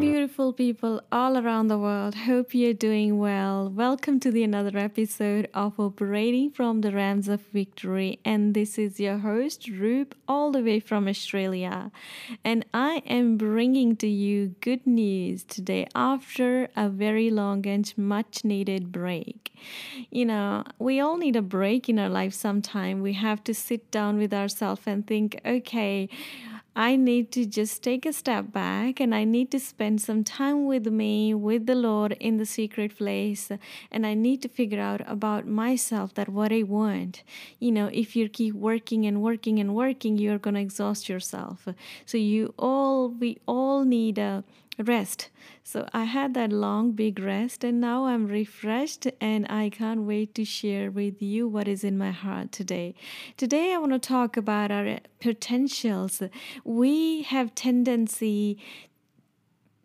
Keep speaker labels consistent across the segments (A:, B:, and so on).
A: beautiful people all around the world. Hope you're doing well. Welcome to the another episode of Operating from the Realms of Victory. And this is your host, Rube, all the way from Australia. And I am bringing to you good news today after a very long and much needed break. You know, we all need a break in our life sometime. We have to sit down with ourselves and think, okay, I need to just take a step back and I need to spend some time with me, with the Lord in the secret place. And I need to figure out about myself that what I want. You know, if you keep working and working and working, you're going to exhaust yourself. So you all, we all need a rest. So I had that long, big rest, and now I'm refreshed, and I can't wait to share with you what is in my heart today. Today, I want to talk about our potentials. We have tendency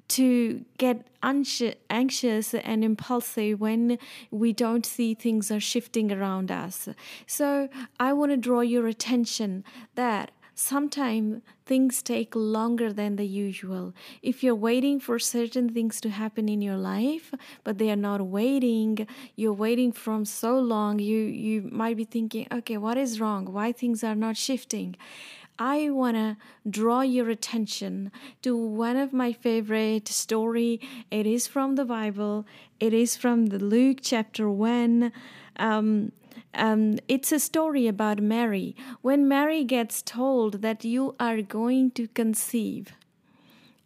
A: to get anxious and impulsive when we don't see things are shifting around us. So, I want to draw your attention that sometimes things take longer than the usual. If you're waiting for certain things to happen in your life, but they are not waiting, you're waiting from so long, you you might be thinking, okay, what is wrong? Why things are not shifting? I want to draw your attention to one of my favorite story. It is from the Bible. It is from the Luke chapter 1. Um, um, it's a story about Mary. When Mary gets told that you are going to conceive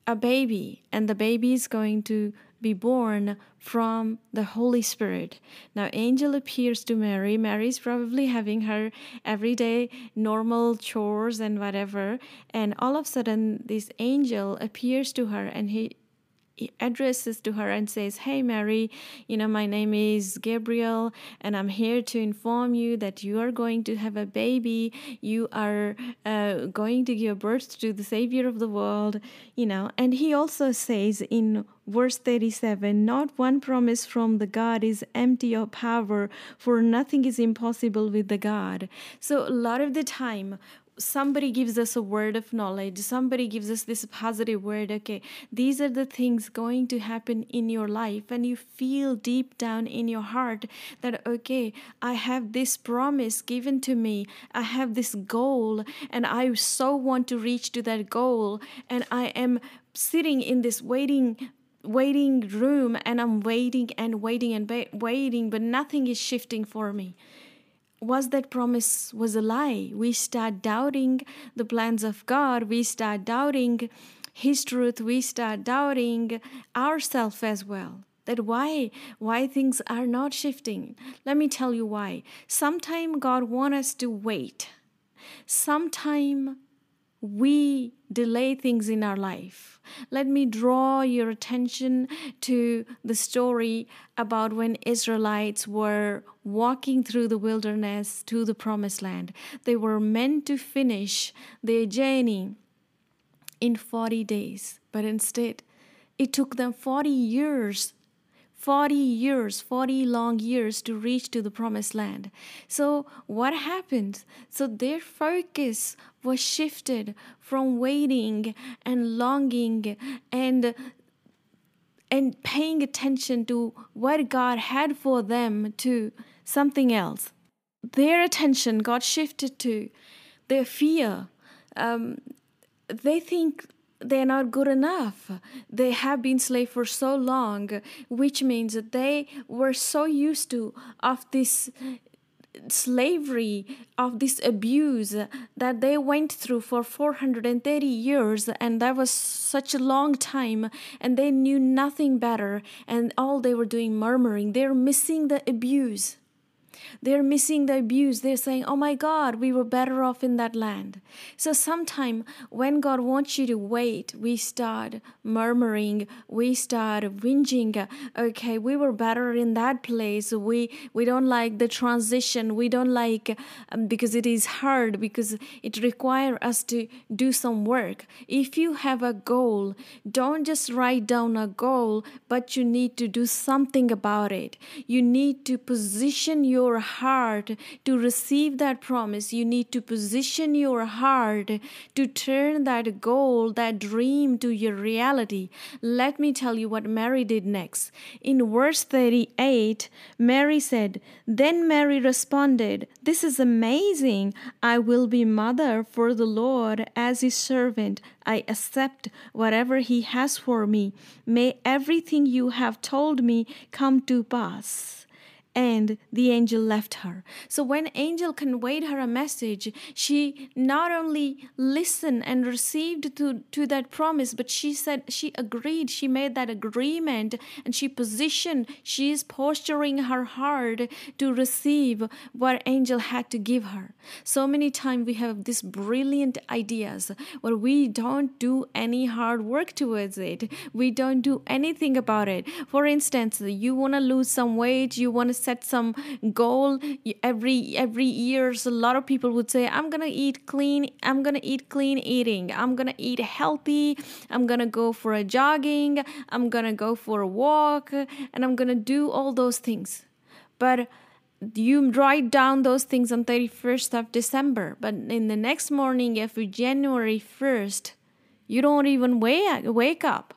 A: a baby and the baby is going to be born from the Holy Spirit. Now, angel appears to Mary. Mary's probably having her everyday normal chores and whatever. And all of a sudden, this angel appears to her and he addresses to her and says, Hey, Mary, you know, my name is Gabriel, and I'm here to inform you that you are going to have a baby. You are uh, going to give birth to the Savior of the world, you know. And he also says in verse 37 Not one promise from the God is empty of power, for nothing is impossible with the God. So, a lot of the time, somebody gives us a word of knowledge somebody gives us this positive word okay these are the things going to happen in your life and you feel deep down in your heart that okay i have this promise given to me i have this goal and i so want to reach to that goal and i am sitting in this waiting waiting room and i'm waiting and waiting and waiting but nothing is shifting for me was that promise was a lie? We start doubting the plans of god. We start doubting his truth. We start doubting ourselves as well. That why? Why things are not shifting? Let me tell you why. Sometime god want us to wait. Sometime we delay things in our life. Let me draw your attention to the story about when Israelites were walking through the wilderness to the promised land. They were meant to finish their journey in 40 days, but instead, it took them 40 years 40 years, 40 long years to reach to the promised land. So what happened? So their focus was shifted from waiting and longing and and paying attention to what God had for them to something else. Their attention got shifted to their fear. Um, they think they're not good enough. They have been slave for so long, which means that they were so used to of this slavery of this abuse that they went through for 430 years and that was such a long time and they knew nothing better and all they were doing murmuring they're missing the abuse they're missing the abuse. They're saying, Oh my God, we were better off in that land. So sometime when God wants you to wait, we start murmuring, we start whinging. Okay, we were better in that place. We we don't like the transition. We don't like um, because it is hard because it requires us to do some work. If you have a goal, don't just write down a goal, but you need to do something about it. You need to position your heart to receive that promise, you need to position your heart to turn that goal, that dream to your reality. Let me tell you what Mary did next. In verse 38, Mary said, Then Mary responded, This is amazing. I will be mother for the Lord as his servant. I accept whatever He has for me. May everything you have told me come to pass and the angel left her. So when angel conveyed her a message she not only listened and received to, to that promise but she said she agreed she made that agreement and she positioned she is posturing her heart to receive what angel had to give her. So many times we have these brilliant ideas but we don't do any hard work towards it. We don't do anything about it. For instance you want to lose some weight you want to set some goal. Every every years a lot of people would say i'm gonna eat clean i'm gonna eat clean eating. I'm gonna eat healthy. I'm gonna go for a jogging. I'm gonna go for a walk and i'm gonna do all those things. But you write down those things on 31st of december but in the next morning every january 1st you don't even wake, wake up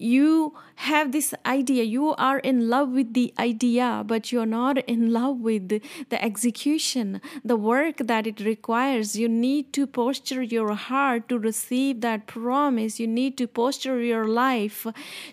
A: you have this idea. You are in love with the idea but you're not in love with the, execution the work that it requires. You need to posture your heart to receive that promise. You need to posture your life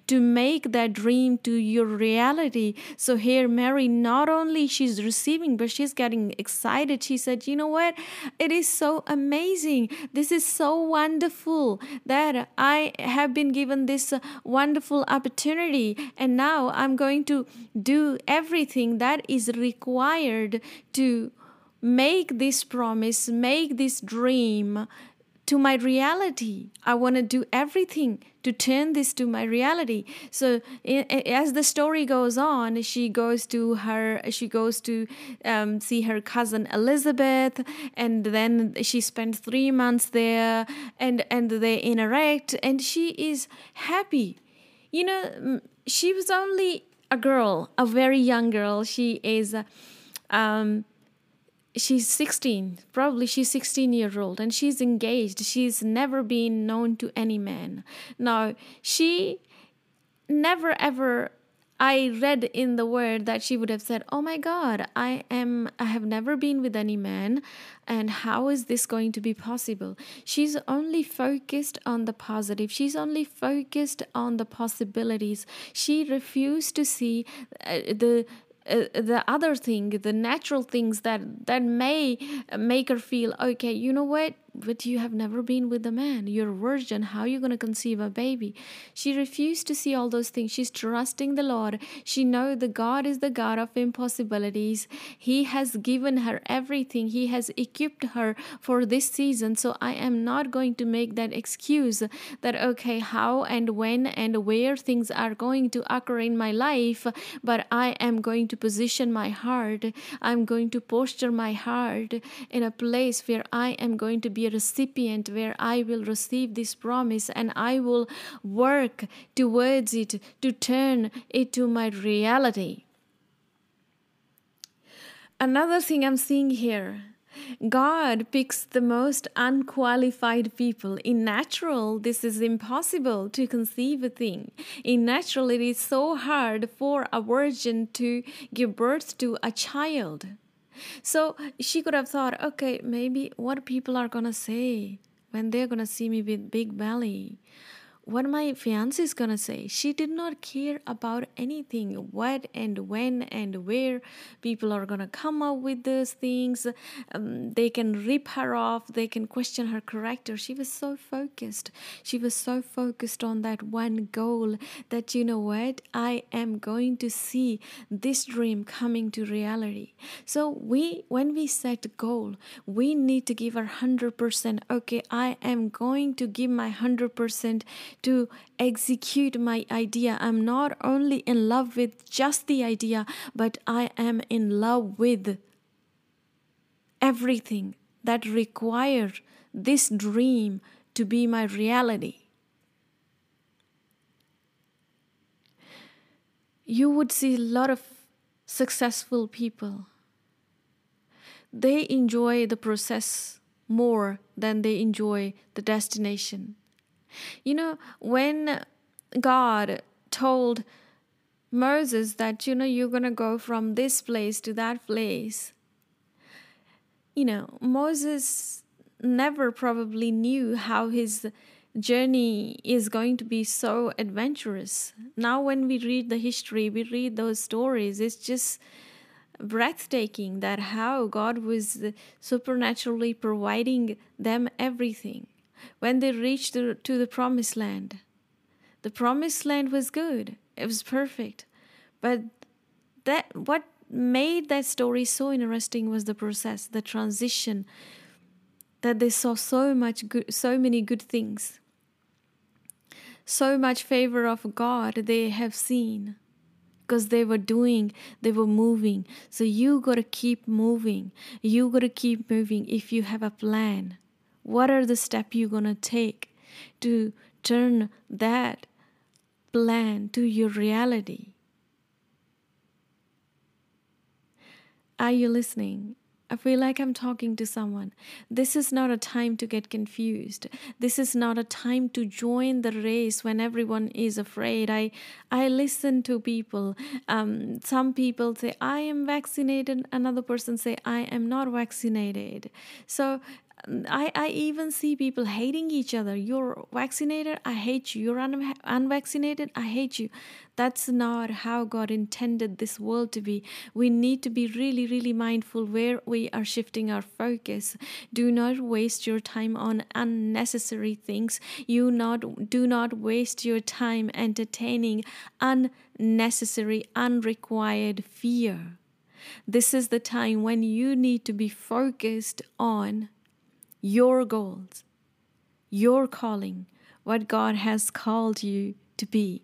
A: to make that dream to your reality. So here mary not only she's receiving but she's getting excited. She said you know what? It is so amazing. This is so wonderful that i have been given this wonderful opportunity and now I'm going to do everything that is required to make this promise, make this dream to my reality. I want to do everything to turn this to my reality. So as the story goes on, she goes to her, she goes to um, see her cousin Elizabeth, and then she spends three months there, and and they interact, and she is happy. You know, she was only a girl, a very young girl. She is, um, she's 16, probably she's 16 year old, and she's engaged. She's never been known to any man. Now, she never ever I read in the word that she would have said, "Oh my god, I am I have never been with any man and how is this going to be possible?" She's only focused on the positive. She's only focused on the possibilities. She refused to see uh, the uh, the other thing the natural things that that may make her feel okay you know what but you have never been with a man. You're a virgin. How are you going to conceive a baby? She refused to see all those things. She's trusting the Lord. She knows the God is the God of impossibilities. He has given her everything. He has equipped her for this season. So I am not going to make that excuse that, okay, how and when and where things are going to occur in my life, but I am going to position my heart. I'm going to posture my heart in a place where I am going to be a recipient where I will receive this promise and I will work towards it to turn it to my reality. Another thing I'm seeing here God picks the most unqualified people. In natural, this is impossible to conceive a thing. In natural, it is so hard for a virgin to give birth to a child. So she could have thought, okay, maybe what people are gonna say when they're gonna see me with big belly what my fiance is gonna say. She did not care about anything, what and when and where people are gonna come up with those things. Um, they can rip her off, they can question her character. She was so focused. She was so focused on that one goal that, you know what, I am going to see this dream coming to reality. So, we, when we set a goal, we need to give our 100%. Okay, I am going to give my 100% to execute my idea. I'm not only in love with just the idea, but I am in love with everything that requires this dream to be my reality. You would see a lot of successful people they enjoy the process more than they enjoy the destination. You know, when God told Moses that, you know, you're going to go from this place to that place, you know, Moses never probably knew how his journey is going to be so adventurous. Now, when we read the history, we read those stories, it's just breathtaking that how God was supernaturally providing them everything. When they reached the, to the promised land, the promised land was good, it was perfect. But that what made that story so interesting was the process, the transition, that they saw so much good, so many good things so much favor of God they have seen because they were doing, they were moving. So you got to keep moving. You got to keep moving if you have a plan. What are the steps you're going to take to turn that plan to your reality? Are you listening? I feel like I'm talking to someone. This is not a time to get confused. This is not a time to join the race when everyone is afraid. I I listen to people. Um, some people say I am vaccinated. Another person say I am not vaccinated. So I, I even see people hating each other. You're vaccinated, I hate you. You're un- unvaccinated, I hate you. That's not how God intended this world to be. We need to be really, really mindful where we are shifting our focus. Do not waste your time on unnecessary things. You not do not waste your time entertaining unnecessary, unrequired fear. This is the time when you need to be focused on your goals, your calling, what God has called you to be.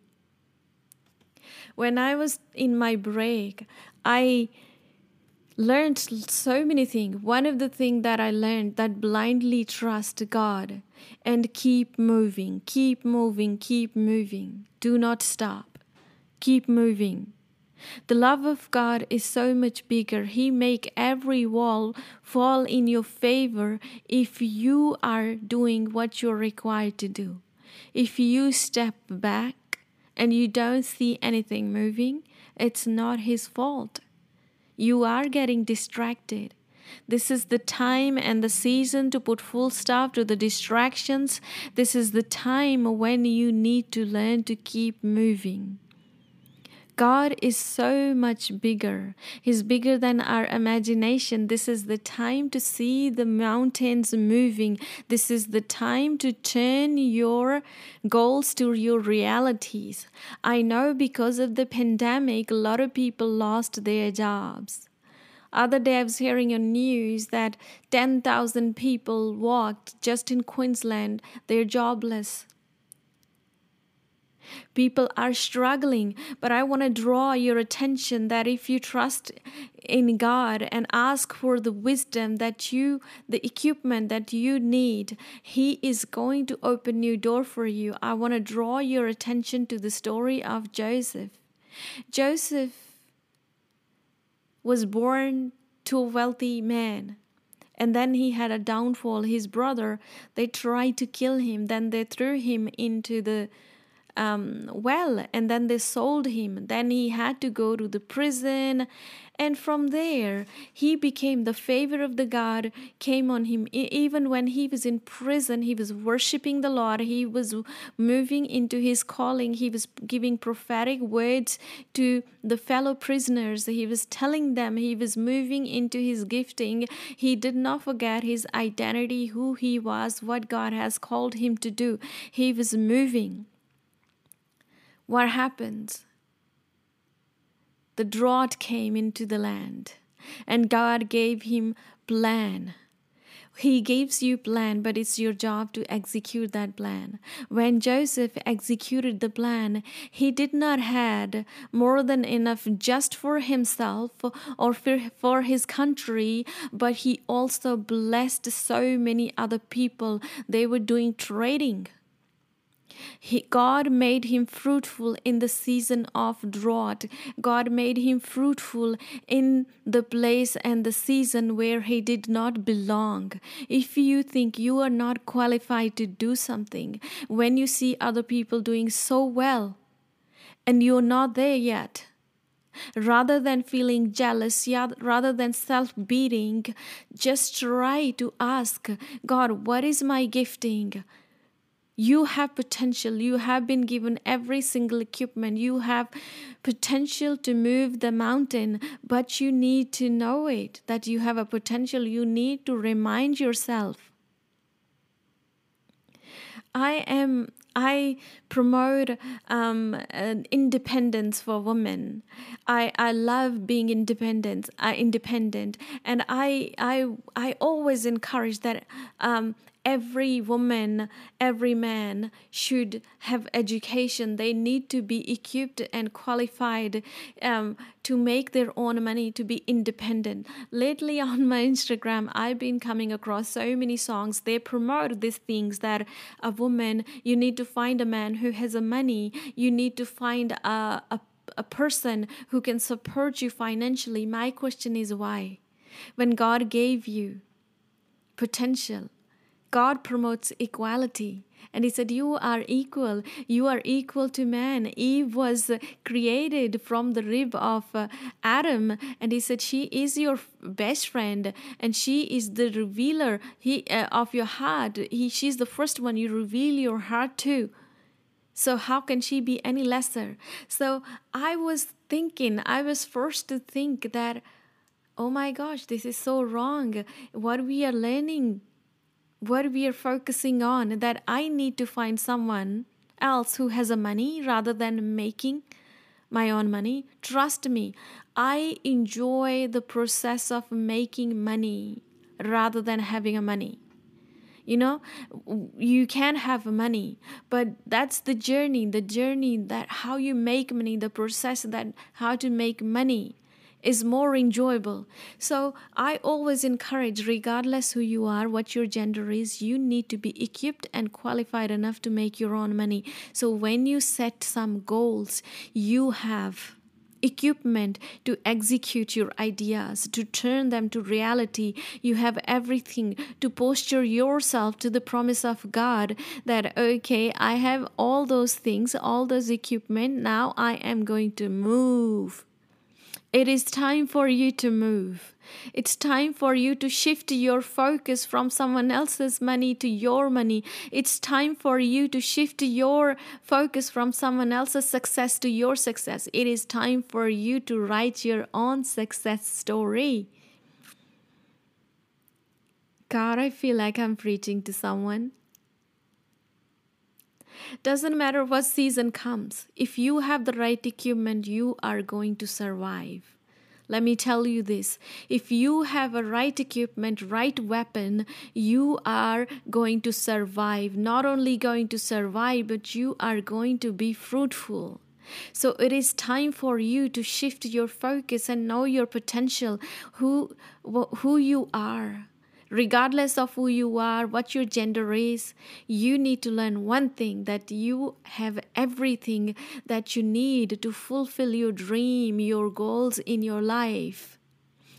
A: When I was in my break, I learned so many things. One of the things that I learned that blindly trust God and keep moving, keep moving, keep moving. Do not stop. Keep moving. The love of God is so much bigger. He make every wall fall in your favor if you are doing what you're required to do. If you step back and you don't see anything moving, it's not his fault. You are getting distracted. This is the time and the season to put full stop to the distractions. This is the time when you need to learn to keep moving. God is so much bigger. He's bigger than our imagination. This is the time to see the mountains moving. This is the time to turn your goals to your realities. I know because of the pandemic, a lot of people lost their jobs. Other day, I was hearing on news that 10,000 people walked just in Queensland. They're jobless. People are struggling, but I want to draw your attention that if you trust in God and ask for the wisdom that you, the equipment that you need, He is going to open new door for you. I want to draw your attention to the story of Joseph. Joseph was born to a wealthy man and then he had a downfall his brother they tried to kill him then they threw him into the um, well, and then they sold him. Then he had to go to the prison, and from there he became the favor of the God came on him. Even when he was in prison, he was worshiping the Lord. He was moving into his calling. He was giving prophetic words to the fellow prisoners. He was telling them he was moving into his gifting. He did not forget his identity, who he was, what God has called him to do. He was moving what happened? The drought came into the land, and God gave him plan. He gives you plan, but it's your job to execute that plan. When Joseph executed the plan, he did not had more than enough just for himself or for, for his country, but he also blessed so many other people. They were doing trading He, God made him fruitful in the season of drought. God made him fruitful in the place and the season where he did not belong. If you think you are not qualified to do something, when you see other people doing so well and you're not there yet, rather than feeling jealous, rather than self beating, just try to ask God, what is my gifting? You have potential. You have been given every single equipment. You have potential to move the mountain, but you need to know it that you have a potential. You need to remind yourself. I am I promote um, independence for women. I, I love being independent. Uh, independent, and I I I always encourage that um, every woman, every man should have education. They need to be equipped and qualified um, to make their own money, to be independent. Lately on my Instagram, I've been coming across so many songs. They promote these things that a woman, you need to find a man who has a money, you need to find a, a a person who can support you financially. My question is why? When God gave you potential, God promotes equality. And he said, You are equal. You are equal to man. Eve was created from the rib of uh, Adam. And he said, She is your best friend and she is the revealer he, uh, of your heart. He, she's the first one you reveal your heart to. So, how can she be any lesser? So, I was thinking, I was forced to think that, oh my gosh, this is so wrong. What we are learning what we are focusing on that I need to find someone else who has a money rather than making my own money. Trust me, I enjoy the process of making money rather than having a money. You know, you can have money, but that's the journey, the journey that how you make money, the process that how to make money is more enjoyable. So I always encourage, regardless who you are, what your gender is, you need to be equipped and qualified enough to make your own money. So when you set some goals, you have equipment to execute your ideas, to turn them to reality. You have everything to posture yourself to the promise of God that, okay, I have all those things, all those equipment. Now I am going to move. It is time for you to move. It's time for you to shift your focus from someone else's money to your money. It's time for you to shift your focus from someone else's success to your success. It is time for you to write your own success story. God, I feel like I'm preaching to someone. Doesn't matter what season comes, if you have the right equipment, you are going to survive. Let me tell you this if you have a right equipment, right weapon, you are going to survive. Not only going to survive, but you are going to be fruitful. So it is time for you to shift your focus and know your potential, who who you are regardless of who you are, what your gender is, you need to learn one thing that you have everything that you need to fulfill your dream, your goals in your life.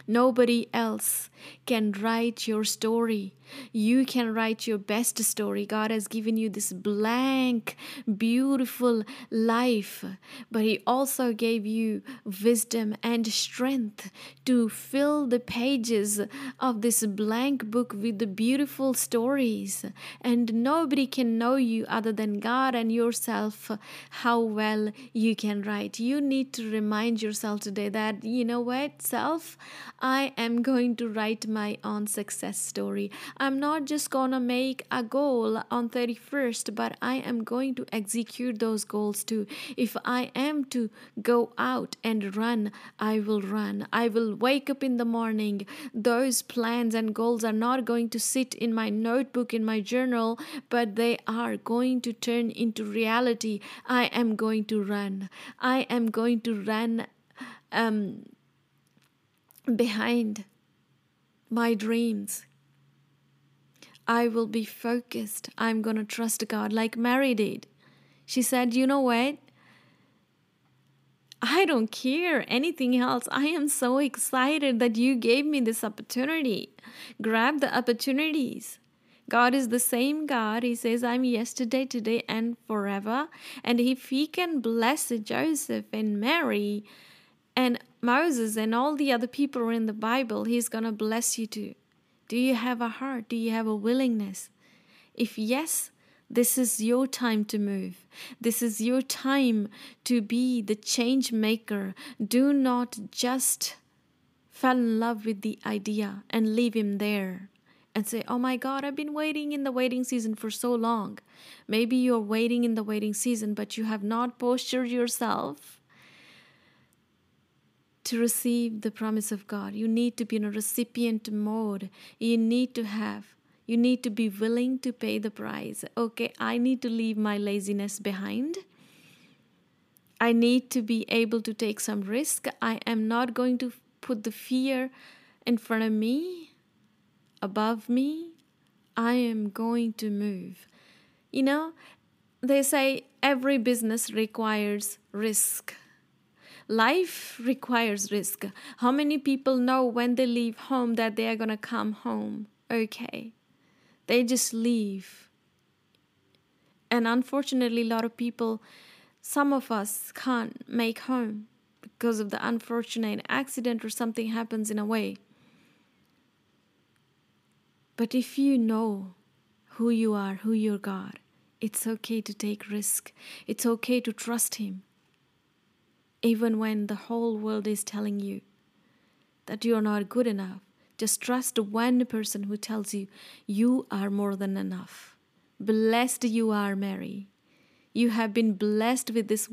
A: Nobody else can write your story. You can write your best story. God has given you this blank, beautiful life, but He also gave you wisdom and strength to fill the pages of this blank book with the beautiful stories. And nobody can know you other than God and yourself how well you can write. You need to remind yourself today that, you know what, self, I am going to write my own success story. I'm not just gonna make a goal on 31st, but I am going to execute those goals too. If I am to go out and run, I will run. I will wake up in the morning. Those plans and goals are not going to sit in my notebook, in my journal, but they are going to turn into reality. I am going to run. I am going to run um, behind my dreams. I will be focused. I'm going to trust God like Mary did. She said, You know what? I don't care anything else. I am so excited that you gave me this opportunity. Grab the opportunities. God is the same God. He says, I'm yesterday, today, and forever. And if He can bless Joseph and Mary and Moses and all the other people in the Bible, He's going to bless you too. Do you have a heart? Do you have a willingness? If yes, this is your time to move. This is your time to be the change maker. Do not just fall in love with the idea and leave him there and say, Oh my God, I've been waiting in the waiting season for so long. Maybe you're waiting in the waiting season, but you have not postured yourself to receive the promise of God. You need to be in a recipient mode. You need to have you need to be willing to pay the price. Okay, I need to leave my laziness behind. I need to be able to take some risk. I am not going to put the fear in front of me, above me. I am going to move. You know, they say every business requires risk. Life requires risk. How many people know when they leave home that they are going to come home? Okay. They just leave. And unfortunately, a lot of people, some of us can't make home because of the unfortunate accident or something happens in a way. But if you know who you are, who you're God, it's okay to take risk. It's okay to trust Him. Even when the whole world is telling you that you're not good enough, just trust one person who tells you, you are more than enough. Blessed you are, Mary. You have been blessed with this